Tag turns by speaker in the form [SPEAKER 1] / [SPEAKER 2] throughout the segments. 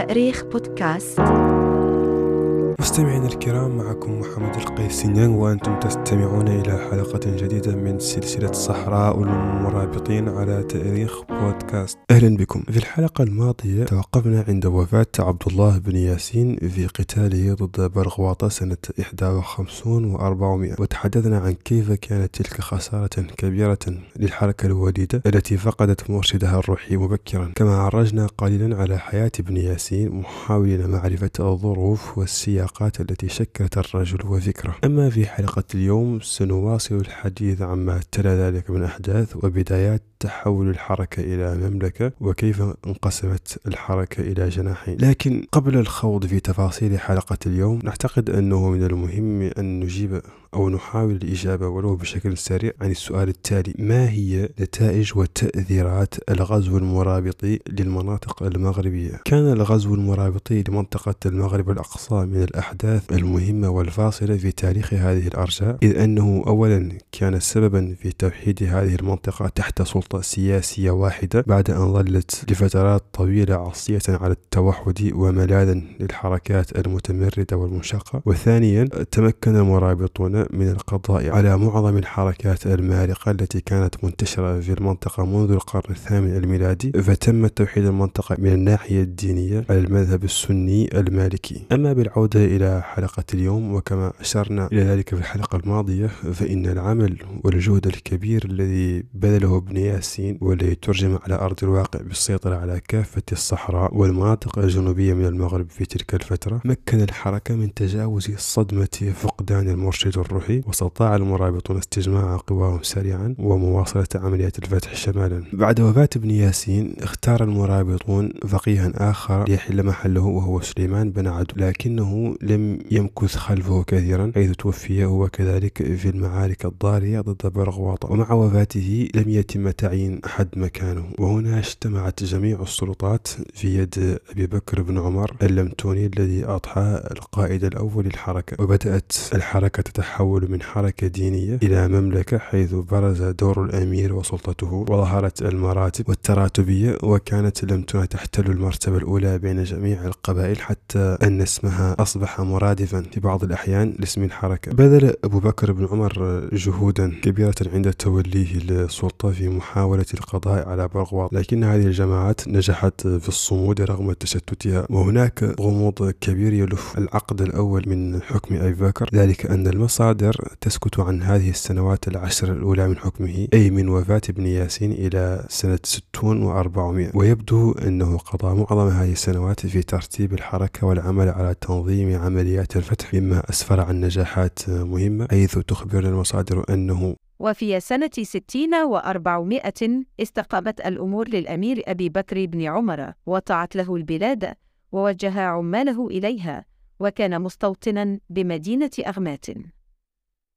[SPEAKER 1] تأريخ بودكاست.
[SPEAKER 2] مستمعينا الكرام معكم محمد القيسينيان وأنتم تستمعون إلى حلقة جديدة من سلسلة صحراء المرابطين على تاريخ بودكاست. أهلا بكم. في الحلقة الماضية توقفنا عند وفاة عبد الله بن ياسين في قتاله ضد برغواطة سنة 51 و400 وتحدثنا عن كيف كانت تلك خسارة كبيرة للحركة الوليدة التي فقدت مرشدها الروحي مبكرا. كما عرجنا قليلا على حياة ابن ياسين محاولين معرفة الظروف والسياق العلاقات التي شكلت الرجل وفكره أما في حلقة اليوم سنواصل الحديث عما تلا ذلك من أحداث وبدايات تحول الحركة إلى مملكة وكيف انقسمت الحركة إلى جناحين لكن قبل الخوض في تفاصيل حلقة اليوم نعتقد أنه من المهم أن نجيب أو نحاول الإجابة ولو بشكل سريع عن السؤال التالي. ما هي نتائج وتأثيرات الغزو المرابطي للمناطق المغربية؟ كان الغزو المرابطي لمنطقة المغرب الأقصى من الأحداث المهمة والفاصلة في تاريخ هذه الأرجاء إذ أنه أولا كان سببا في توحيد هذه المنطقة تحت سلطة سياسية واحدة بعد أن ظلت لفترات طويلة عصية على التوحد وملاذا للحركات المتمردة والمنشقة وثانيا تمكن المرابطون من القضاء على معظم الحركات المارقة التي كانت منتشرة في المنطقة منذ القرن الثامن الميلادي فتم توحيد المنطقة من الناحية الدينية على المذهب السني المالكي. أما بالعودة إلى حلقة اليوم وكما أشرنا إلى ذلك في الحلقة الماضية فإن العمل والجهد الكبير الذي بذله ابن ياسين ترجم على أرض الواقع بالسيطرة على كافة الصحراء والمناطق الجنوبية من المغرب في تلك الفترة. مكن الحركة من تجاوز صدمة فقدان المرشد الروحي واستطاع المرابطون استجماع قواهم سريعا ومواصلة عمليات الفتح شمالا. بعد وفاة ابن ياسين اختار المرابطون فقيها آخر ليحل محله وهو سليمان بن عدو. لكنه لم يمكث خلفه كثيرا حيث توفي هو كذلك في المعارك الضارية ضد برغواطة. ومع وفاته لم يتم تعيين أحد مكانه. وهنا اجتمعت جميع السلطات في يد أبي بكر بن عمر اللمتوني الذي أضحى القائد الأول للحركة وبدأت الحركة تتحول تحول من حركة دينية إلى مملكة حيث برز دور الأمير وسلطته وظهرت المراتب والتراتبية وكانت لم تحتل المرتبة الأولى بين جميع القبائل حتى أن اسمها أصبح مرادفا في بعض الأحيان لاسم الحركة. بذل أبو بكر بن عمر جهودا كبيرة عند توليه للسلطة في محاولة القضاء على برغواط لكن هذه الجماعات نجحت في الصمود رغم تشتتها. وهناك غموض كبير يلف العقد الأول من حكم أبي بكر. ذلك أن المصادر تسكت عن هذه السنوات العشر الأولى من حكمه أي من وفاة ابن ياسين إلى سنة ستون وأربعمائة. ويبدو أنه قضى معظم هذه السنوات في ترتيب الحركة والعمل على تنظيم عمليات الفتح مما أسفر عن نجاحات مهمة حيث تخبر المصادر أنه
[SPEAKER 1] وفي سنة ستين وأربعمائة استقامت الأمور للأمير أبي بكر بن عمر وطعت له البلاد ووجه عماله إليها وكان مستوطنا بمدينة أغمات.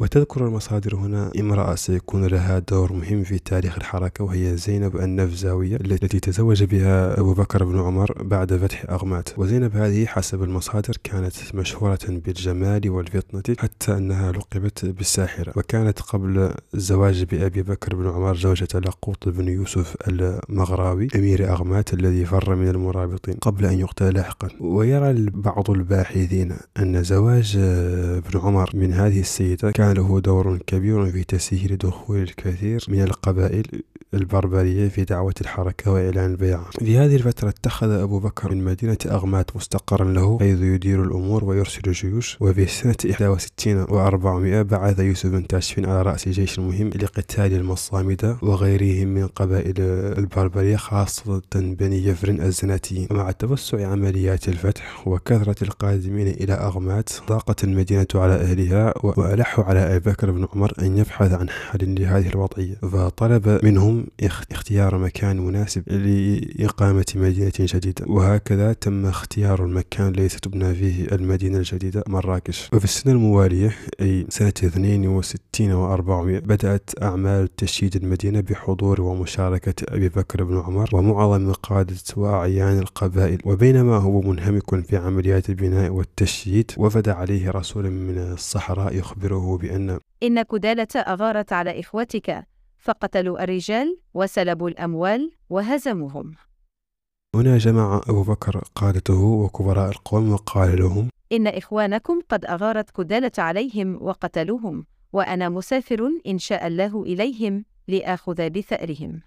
[SPEAKER 2] وتذكر المصادر هنا امرأة سيكون لها دور مهم في تاريخ الحركة وهي زينب النفزاوية التي تزوج بها أبو بكر بن عمر بعد فتح أغمات. وزينب هذه حسب المصادر كانت مشهورة بالجمال والفطنة حتى أنها لقبت بالساحرة. وكانت قبل الزواج بأبي بكر بن عمر زوجة لقوط بن يوسف المغراوي أمير أغمات الذي فر من المرابطين قبل أن يقتل لاحقا. ويرى بعض الباحثين أن زواج ابن عمر من هذه السيدة كان له دور كبير في تسهيل دخول الكثير من القبائل البربرية في دعوة الحركة وإعلان البيعة في هذه الفترة اتخذ أبو بكر من مدينة أغمات مستقرا له حيث يدير الأمور ويرسل الجيوش وفي سنة 61 و400 بعث يوسف بن تاشفين على رأس جيش مهم لقتال المصامدة وغيرهم من قبائل البربرية خاصة بني يفرن الزناتيين. ومع توسع عمليات الفتح وكثرة القادمين إلى أغمات ضاقت المدينة على أهلها وألحوا على أبي بكر بن عمر أن يبحث عن حل لهذه الوضعية فطلب منهم اختيار مكان مناسب لإقامة مدينة جديدة. وهكذا تم اختيار المكان الذي ستبنى فيه المدينة الجديدة مراكش. وفي السنة الموالية أي سنة 62 و400 بدأت أعمال تشييد المدينة بحضور ومشاركة أبي بكر بن عمر ومعظم قادة وأعيان القبائل. وبينما هو منهمك في عمليات البناء والتشييد وفد عليه رسول من الصحراء يخبره بأن
[SPEAKER 1] إن كدالة أغارت على إخوتك فقتلوا الرجال وسلبوا الأموال وهزموهم.
[SPEAKER 2] هنا جمع أبو بكر قادته وكبراء القوم وقال لهم
[SPEAKER 1] إن إخوانكم قد أغارت كدالة عليهم وقتلوهم وأنا مسافر إن شاء الله إليهم لآخذ بثأرهم.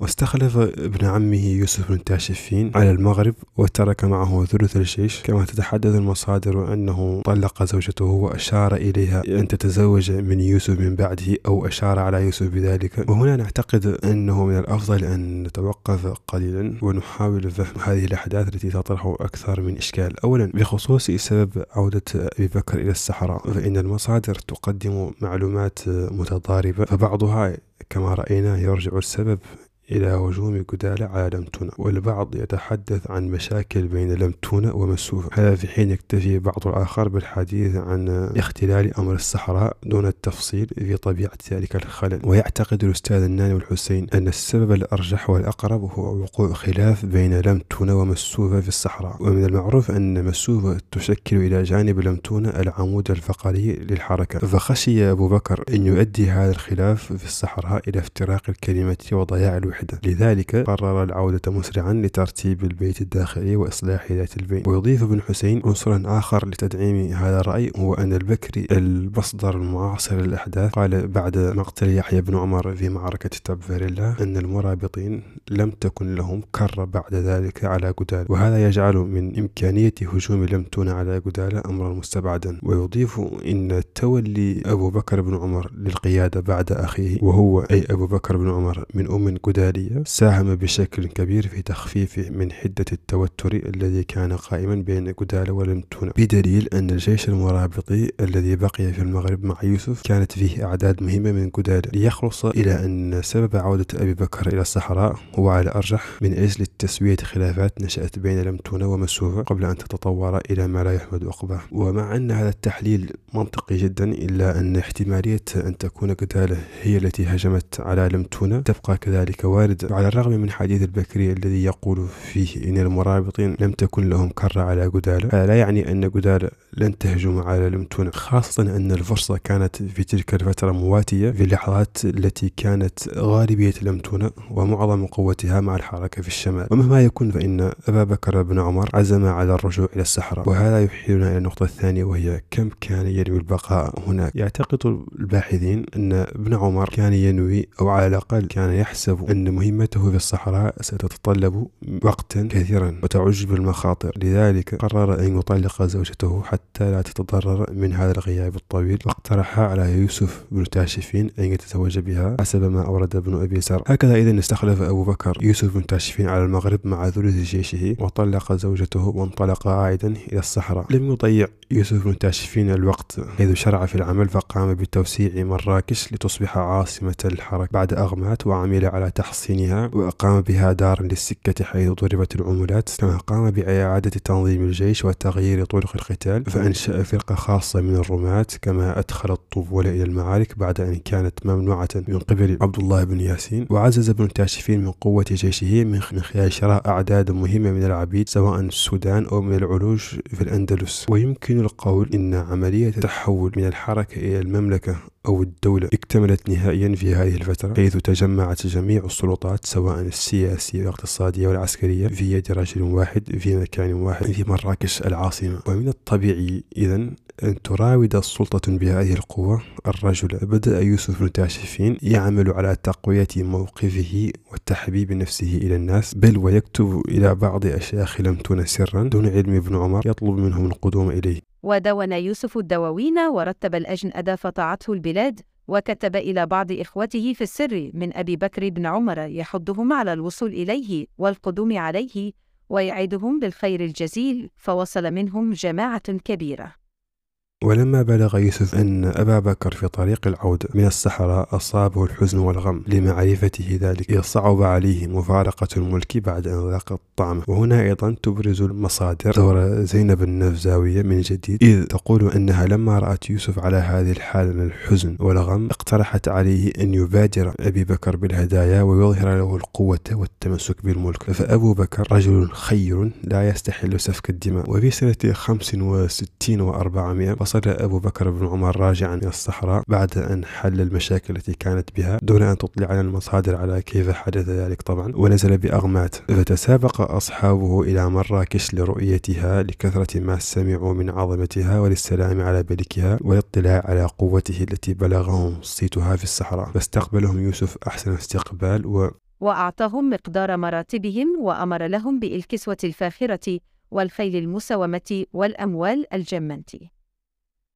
[SPEAKER 2] واستخلف ابن عمه يوسف بن تاشفين على المغرب وترك معه ثلث الجيش. كما تتحدث المصادر أنه طلق زوجته وأشار إليها أن تتزوج من يوسف من بعده أو أشار على يوسف بذلك. وهنا نعتقد أنه من الأفضل أن نتوقف قليلا ونحاول فهم هذه الأحداث التي تطرح أكثر من إشكال. أولا بخصوص سبب عودة أبي بكر إلى الصحراء فإن المصادر تقدم معلومات متضاربة فبعضها كما رأينا يرجع السبب إلى هجوم جدالة على لمتونة والبعض يتحدث عن مشاكل بين لمتونة ومسوفة هذا في حين يكتفي بعض الآخر بالحديث عن اختلال أمر الصحراء دون التفصيل في طبيعة ذلك الخلل. ويعتقد الأستاذ الناني والحسين أن السبب الأرجح والأقرب هو وقوع خلاف بين لمتونة ومسوفة في الصحراء. ومن المعروف أن مسوفة تشكل إلى جانب لمتونة العمود الفقري للحركة. فخشي أبو بكر أن يؤدي هذا الخلاف في الصحراء إلى افتراق الكلمة وضياع الوحدة واحدة لذلك قرر العودة مسرعا لترتيب البيت الداخلي وإصلاح ذات البين ويضيف ابن حسين عنصرا آخر لتدعيم هذا الرأي هو أن البكري المصدر المعاصر للأحداث. قال بعد مقتل يحيى بن عمر في معركة تبفريلا أن المرابطين لم تكن لهم كرة بعد ذلك على جدال وهذا يجعل من إمكانية هجوم لمتون على جدال أمرا مستبعدا. ويضيف إن تولي أبو بكر بن عمر للقيادة بعد أخيه وهو أي أبو بكر بن عمر من أم جدال الجدالية ساهم بشكل كبير في تخفيف من حدة التوتر الذي كان قائما بين جدالة ولمتونة بدليل أن الجيش المرابطي الذي بقي في المغرب مع يوسف كانت فيه أعداد مهمة من جدالة ليخلص إلى أن سبب عودة أبي بكر إلى الصحراء هو على أرجح من أجل تسوية خلافات نشأت بين لمتونة ومسوفة قبل أن تتطور إلى ما لا يحمد عقباه. ومع أن هذا التحليل منطقي جدا إلا أن احتمالية أن تكون جدالة هي التي هجمت على لمتونة تبقى كذلك وارد على الرغم من حديث البكري الذي يقول فيه إن المرابطين لم تكن لهم كرة على جدالة هذا لا يعني أن جدالة لن تهجم على لمتونة خاصة أن الفرصة كانت في تلك الفترة مواتية في اللحظات التي كانت غالبية لمتونة ومعظم قوتها مع الحركة في الشمال. ومهما يكن فإن أبا بكر بن عمر عزم على الرجوع إلى الصحراء وهذا يحيلنا إلى النقطة الثانية وهي كم كان ينوي البقاء هناك. يعتقد الباحثين أن ابن عمر كان ينوي أو على الأقل كان يحسب أن مهمته في الصحراء ستتطلب وقتا كثيرا وتعج بالمخاطر لذلك قرر أن يطلق زوجته حتى لا تتضرر من هذا الغياب الطويل واقترح على يوسف بن تاشفين أن يتزوج بها حسب ما أورد ابن أبي سر هكذا إذا استخلف أبو بكر يوسف بن تاشفين على المغرب مع ثلث جيشه وطلق زوجته وانطلق عائدا إلى الصحراء. لم يضيع يوسف بن تاشفين الوقت حيث شرع في العمل فقام بتوسيع مراكش لتصبح عاصمة الحركة بعد أغمات وعمل على تحصينها وأقام بها دارا للسكة حيث ضربت العملات. كما قام بإعادة تنظيم الجيش وتغيير طرق القتال فأنشأ فرقة خاصة من الرماة. كما أدخل الطفولة إلى المعارك بعد أن كانت ممنوعة من قبل عبد الله بن ياسين وعزز ابن تاشفين من قوة جيشه من خلال شراء أعداد مهمة من العبيد سواء السودان أو من العلوج في الأندلس. ويمكن القول إن عملية التحول من الحركة إلى المملكة أو الدولة اكتملت نهائيا في هذه الفترة حيث تجمعت جميع السلطات سواء السياسية والاقتصادية والعسكرية في يد رجل واحد في مكان واحد في مراكش العاصمة. ومن الطبيعي إذا أن تراود سلطة بهذه القوة الرجل بدأ يوسف بن يعمل على تقوية موقفه وتحبيب نفسه إلى الناس بل ويكتب إلى بعض أشياخ لم تون سرا دون علم ابن عمر يطلب منهم القدوم إليه.
[SPEAKER 1] ودون يوسف الدواوين ورتب الأجنأد فطاعته البلاد وكتب إلى بعض إخوته في السر من أبي بكر بن عمر يحضهم على الوصول إليه والقدوم عليه ويعدهم بالخير الجزيل فوصل منهم جماعة كبيرة.
[SPEAKER 2] ولما بلغ يوسف أن أبا بكر في طريق العودة من الصحراء أصابه الحزن والغم لمعرفته ذلك إذ صعب عليه مفارقة الملك بعد أن ذاق الطعم. وهنا أيضا تبرز المصادر دور زينب النفزاوية من جديد إذ تقول أنها لما رأت يوسف على هذه الحالة من الحزن والغم اقترحت عليه أن يبادر أبي بكر بالهدايا ويظهر له القوة والتمسك بالملك. فأبو بكر رجل خير لا يستحل سفك الدماء. وفي سنة 65 و400 وصل أبو بكر بن عمر راجعا إلى الصحراء بعد أن حل المشاكل التي كانت بها دون أن تطلع على المصادر على كيف حدث ذلك طبعا ونزل بأغمات. فتسابق أصحابه إلى مراكش لرؤيتها لكثرة ما سمعوا من عظمتها وللسلام على ملكها والاطلاع على قوته التي بلغهم صيتها في الصحراء. فاستقبلهم يوسف أحسن استقبال و
[SPEAKER 1] وأعطاهم مقدار مراتبهم وأمر لهم بإلكسوة الفاخرة والخيل المسومة والأموال الجمة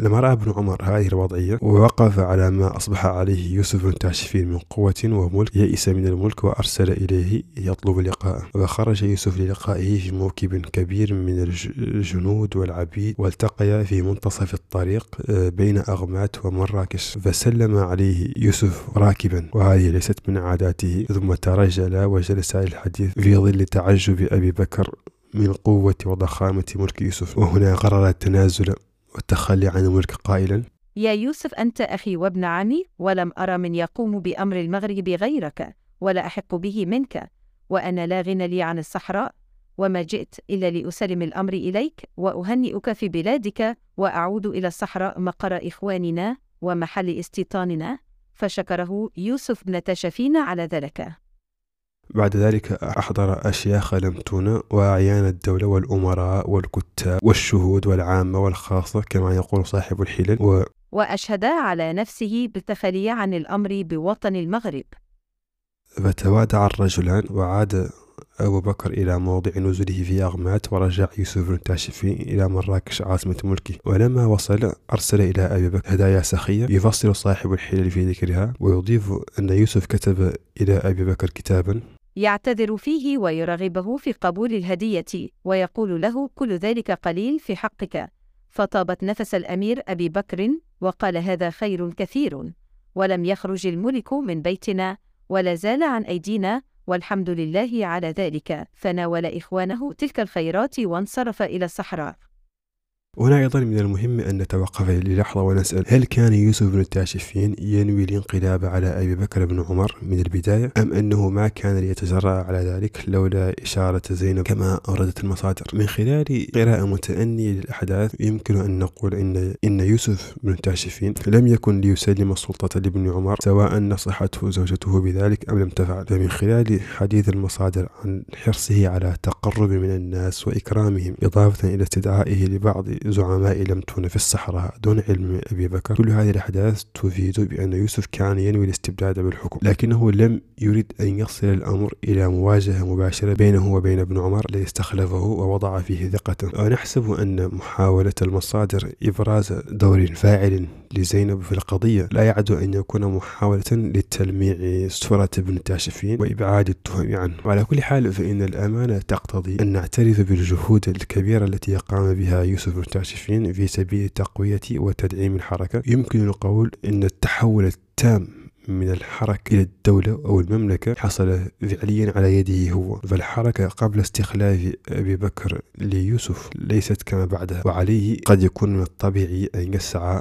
[SPEAKER 2] لما رأى ابن عمر هذه الوضعية ووقف على ما أصبح عليه يوسف بن تاشفين من قوة وملك يئس من الملك وأرسل إليه يطلب لقاءه. وخرج يوسف للقائه في موكب كبير من الجنود والعبيد والتقيا في منتصف الطريق آه، بين أغمات ومراكش. فسلم عليه يوسف راكبا وهذه ليست من عاداته. ثم ترجل وجلس الحديث في ظل تعجب أبي بكر من قوة وضخامة ملك يوسف. وهنا قرر التنازل والتخلي عن الملك قائلا.
[SPEAKER 1] يا يوسف أنت أخي وابن عمي ولم أرى من يقوم بأمر المغرب غيرك ولا أحق به منك وأنا لا غنى لي عن الصحراء وما جئت إلا لأسلم الأمر إليك وأهنئك في بلادك وأعود إلى الصحراء مقر إخواننا ومحل استيطاننا فشكره يوسف بن تشفين على ذلك.
[SPEAKER 2] بعد ذلك أحضر أشياخ لمتونة وأعيان الدولة والأمراء والكتاب والشهود والعامة والخاصة كما يقول صاحب الحلل. و
[SPEAKER 1] وأشهد على نفسه بالتخلي عن الأمر بوطن المغرب.
[SPEAKER 2] فتوادع الرجلان وعاد أبو بكر إلى موضع نزوله في أغمات ورجع يوسف بن تاشفي إلى مراكش عاصمة ملكه. ولما وصل أرسل إلى أبي بكر هدايا سخية يفصل صاحب الحلل في ذكرها ويضيف أن يوسف كتب إلى أبي بكر كتابا
[SPEAKER 1] يعتذر فيه ويرغبه في قبول الهدية ويقول له كل ذلك قليل في حقك فطابت نفس الأمير أبي بكر وقال هذا خير كثير ولم يخرج الملك من بيتنا ولا زال عن أيدينا والحمد لله على ذلك. فناول إخوانه تلك الخيرات وانصرف إلى الصحراء.
[SPEAKER 2] وهنا أيضا من المهم أن نتوقف للحظة ونسأل هل كان يوسف بن التاشفين ينوي الانقلاب على أبي بكر بن عمر من البداية؟ أم أنه ما كان ليتجرأ على ذلك لولا إشارة زينب كما أوردت المصادر؟ من خلال قراءة متأنية للأحداث يمكن أن نقول إن إن يوسف بن التاشفين لم يكن ليسلم السلطة لابن عمر سواء نصحته زوجته بذلك أم لم تفعل. فمن خلال حديث المصادر عن حرصه على تقرب من الناس وإكرامهم إضافة إلى استدعائه لبعض زعماء لمتون في الصحراء. دون علم أبي بكر كل هذه الأحداث تفيد بأن يوسف كان ينوي الاستبداد بالحكم لكنه لم يريد أن يصل الأمر إلى مواجهة مباشرة بينه وبين ابن عمر الذي استخلفه ووضع فيه ثقته ونحسب أن محاولة المصادر إبراز دور فاعل لزينب في القضية. لا يعد أن يكون محاولة لتلميع سورة ابن تاشفين وإبعاد التهم عنه. وعلى كل حال فإن الأمانة تقتضي أن نعترف بالجهود الكبيرة التي قام بها يوسف بن تاشفين في سبيل تقوية وتدعيم الحركة. يمكن القول أن التحول التام من الحركة إلى الدولة أو المملكة حصل فعليا على يده هو. فالحركة قبل استخلاف أبي بكر ليوسف ليست كما بعدها وعليه قد يكون من الطبيعي أن يسعى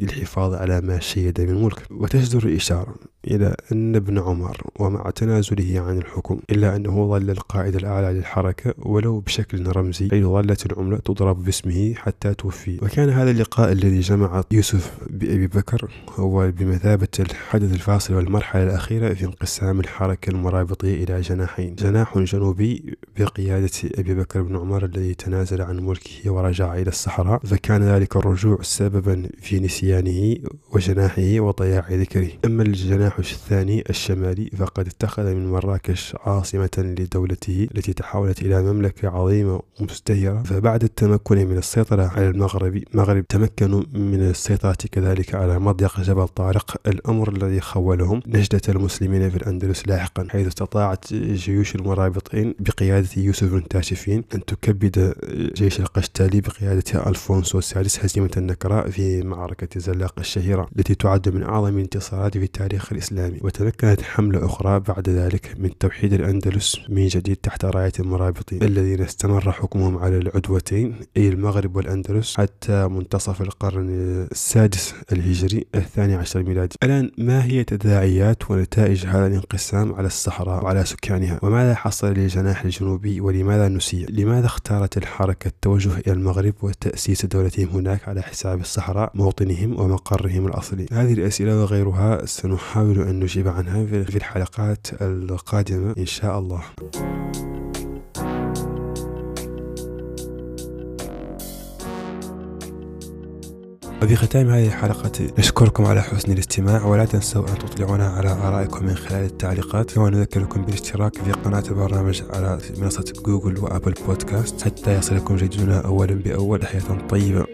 [SPEAKER 2] للحفاظ على ما شيد من ملك وتجدر الإشارة إلى أن ابن عمر ومع تنازله عن الحكم إلا أنه ظل القائد الأعلى للحركة ولو بشكل رمزي حيث ظلت العملة تضرب باسمه حتى توفي. وكان هذا اللقاء الذي جمع يوسف بأبي بكر هو بمثابة الحدث الفاصل والمرحلة الأخيرة في انقسام الحركة المرابطية إلى جناحين. جناح جنوبي بقيادة أبي بكر بن عمر الذي تنازل عن ملكه ورجع إلى الصحراء فكان ذلك الرجوع سببا في نسيانه وجناحه وضياع ذكره. أما الجناح النحو الثاني الشمالي فقد اتخذ من مراكش عاصمة لدولته التي تحولت إلى مملكة عظيمة ومزدهرة فبعد التمكن من السيطرة على المغرب مغرب تمكنوا من السيطرة كذلك على مضيق جبل طارق الأمر الذي خولهم نجدة المسلمين في الأندلس لاحقا حيث استطاعت جيوش المرابطين بقيادة يوسف بن تاشفين أن تكبد جيش القشتالي بقيادة ألفونسو السادس هزيمة النكراء في معركة زلاق الشهيرة التي تعد من أعظم الانتصارات في تاريخ الإسلامي وتمكنت حملة أخرى بعد ذلك من توحيد الأندلس من جديد تحت راية المرابطين الذين استمر حكمهم على العدوتين أي المغرب والأندلس حتى منتصف القرن السادس الهجري الثاني عشر الميلادي الآن ما هي تداعيات ونتائج هذا الانقسام على الصحراء وعلى سكانها؟ وماذا حصل للجناح الجنوبي ولماذا نسي؟ لماذا اختارت الحركة التوجه إلى المغرب وتأسيس دولتهم هناك على حساب الصحراء موطنهم ومقرهم الأصلي؟ هذه الأسئلة وغيرها سنحاول أن نجيب عنها في الحلقات القادمة إن شاء الله. وفي ختام هذه الحلقة نشكركم على حسن الاستماع ولا تنسوا أن تطلعونا على آرائكم من خلال التعليقات. كما نذكركم بالاشتراك في قناة البرنامج على منصة جوجل وأبل بودكاست حتى يصلكم جديدنا أولا بأول. حياة طيبة.